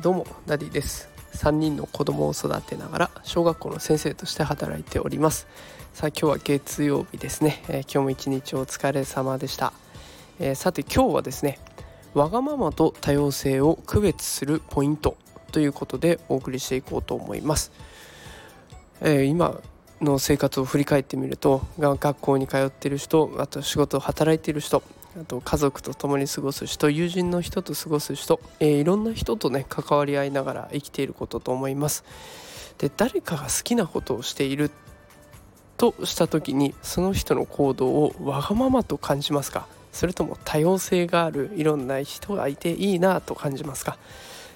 どうもダディです。3人の子供を育てながら小学校の先生として働いております。さあ今日は月曜日ですね、えー、今日も一日お疲れ様でした、えー、さて今日はですねわがままと多様性を区別するポイントということでお送りしていこうと思います、えー、今の生活を振り返ってみると学校に通っている人あと仕事を働いている人あと家族と共に過ごす人友人の人と過ごす人、えー、いろんな人とね関わり合いながら生きていることと思います。で誰かが好きなことをしているとした時にその人の行動をわがままと感じますか？それとも多様性があるいろんな人がいていいなと感じますか、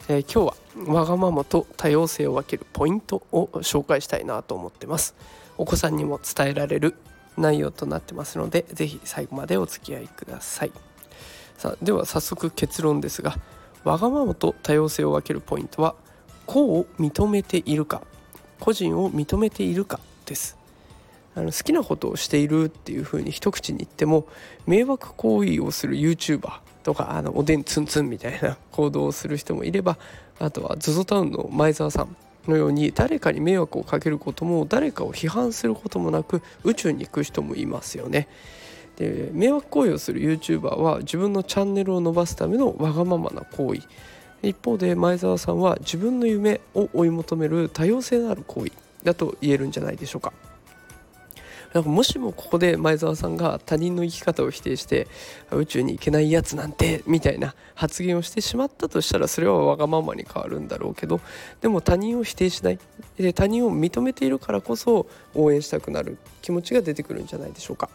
えー、今日はわがままと多様性を分けるポイントを紹介したいなと思ってます。お子さんにも伝えられる内容となってますので是非最後までお付き合いください。さあでは早速結論ですがわがままと多様性を分けるポイントは個を認めているか個人を認めているかです。あの好きなことをしているっていうふうに一口に言っても迷惑行為をする YouTuber とかあのおでんツンツンみたいな行動をする人もいればあとは ZOZO タウンの前澤さんのように誰かに迷惑をかけることも誰かを批判することもなく宇宙に行く人もいますよね。で迷惑行為をする YouTuber は自分のチャンネルを伸ばすためのわがままな行為一方で前澤さんは自分の夢を追い求める多様性のある行為だと言えるんじゃないでしょうか。なんかもしもここで前澤さんが他人の生き方を否定して宇宙に行けないやつなんてみたいな発言をしてしまったとしたらそれはわがままに変わるんだろうけどでも他人を否定しないで他人を認めているからこそ応援したくなる気持ちが出てくるんじゃないでしょうか。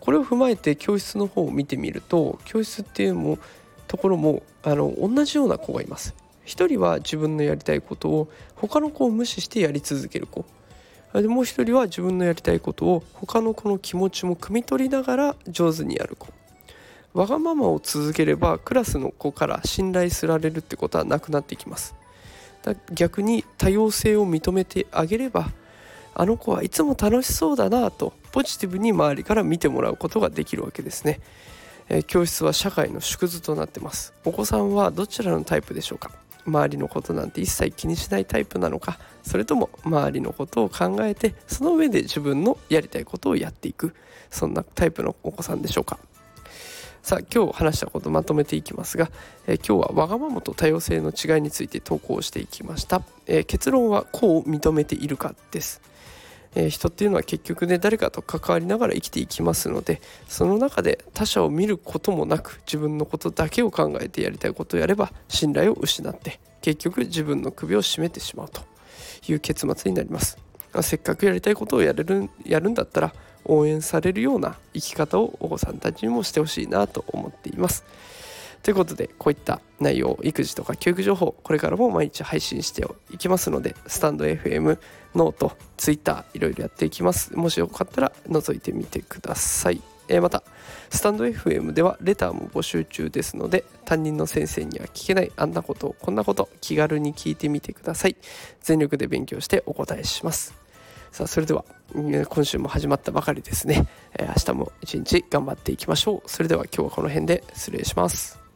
これを踏まえて教室の方を見てみると教室っていうのもところもあの同じような子がいます。一人は自分のやりたいことを他の子を無視してやり続ける子でもう一人は自分のやりたいことを他の子の気持ちも汲み取りながら上手にやる子。わがままを続ければクラスの子から信頼すられるってことはなくなってきます。逆に多様性を認めてあげればあの子はいつも楽しそうだなとポジティブに周りから見てもらうことができるわけですね、えー、教室は社会の縮図となってます。お子さんはどちらのタイプでしょうか？周りのことなんて一切気にしないタイプなのかそれとも周りのことを考えてその上で自分のやりたいことをやっていくそんなタイプのお子さんでしょうか。さあ今日話したことまとめていきますが、えー、今日はわがままと多様性の違いについて投稿していきました、えー、結論はこう認めているかです。え、人っていうのは結局ね誰かと関わりながら生きていきますのでその中で他者を見ることもなく自分のことだけを考えてやりたいことをやれば信頼を失って結局自分の首を絞めてしまうという結末になります。せっかくやりたいことをやれるやるんだったら応援されるような生き方をお子さんたちにもしてほしいなと思っています。ということでこういった内容育児とか教育情報これからも毎日配信していきますのでスタンド FM ノートツイッターいろいろやっていきます。もしよかったら覗いてみてください、え、またスタンド FM ではレターも募集中ですので担任の先生には聞けないあんなことこんなこと気軽に聞いてみてください。全力で勉強してお答えします。さあそれでは今週も始まったばかりですね、明日も一日頑張っていきましょう。それでは今日はこの辺で失礼します。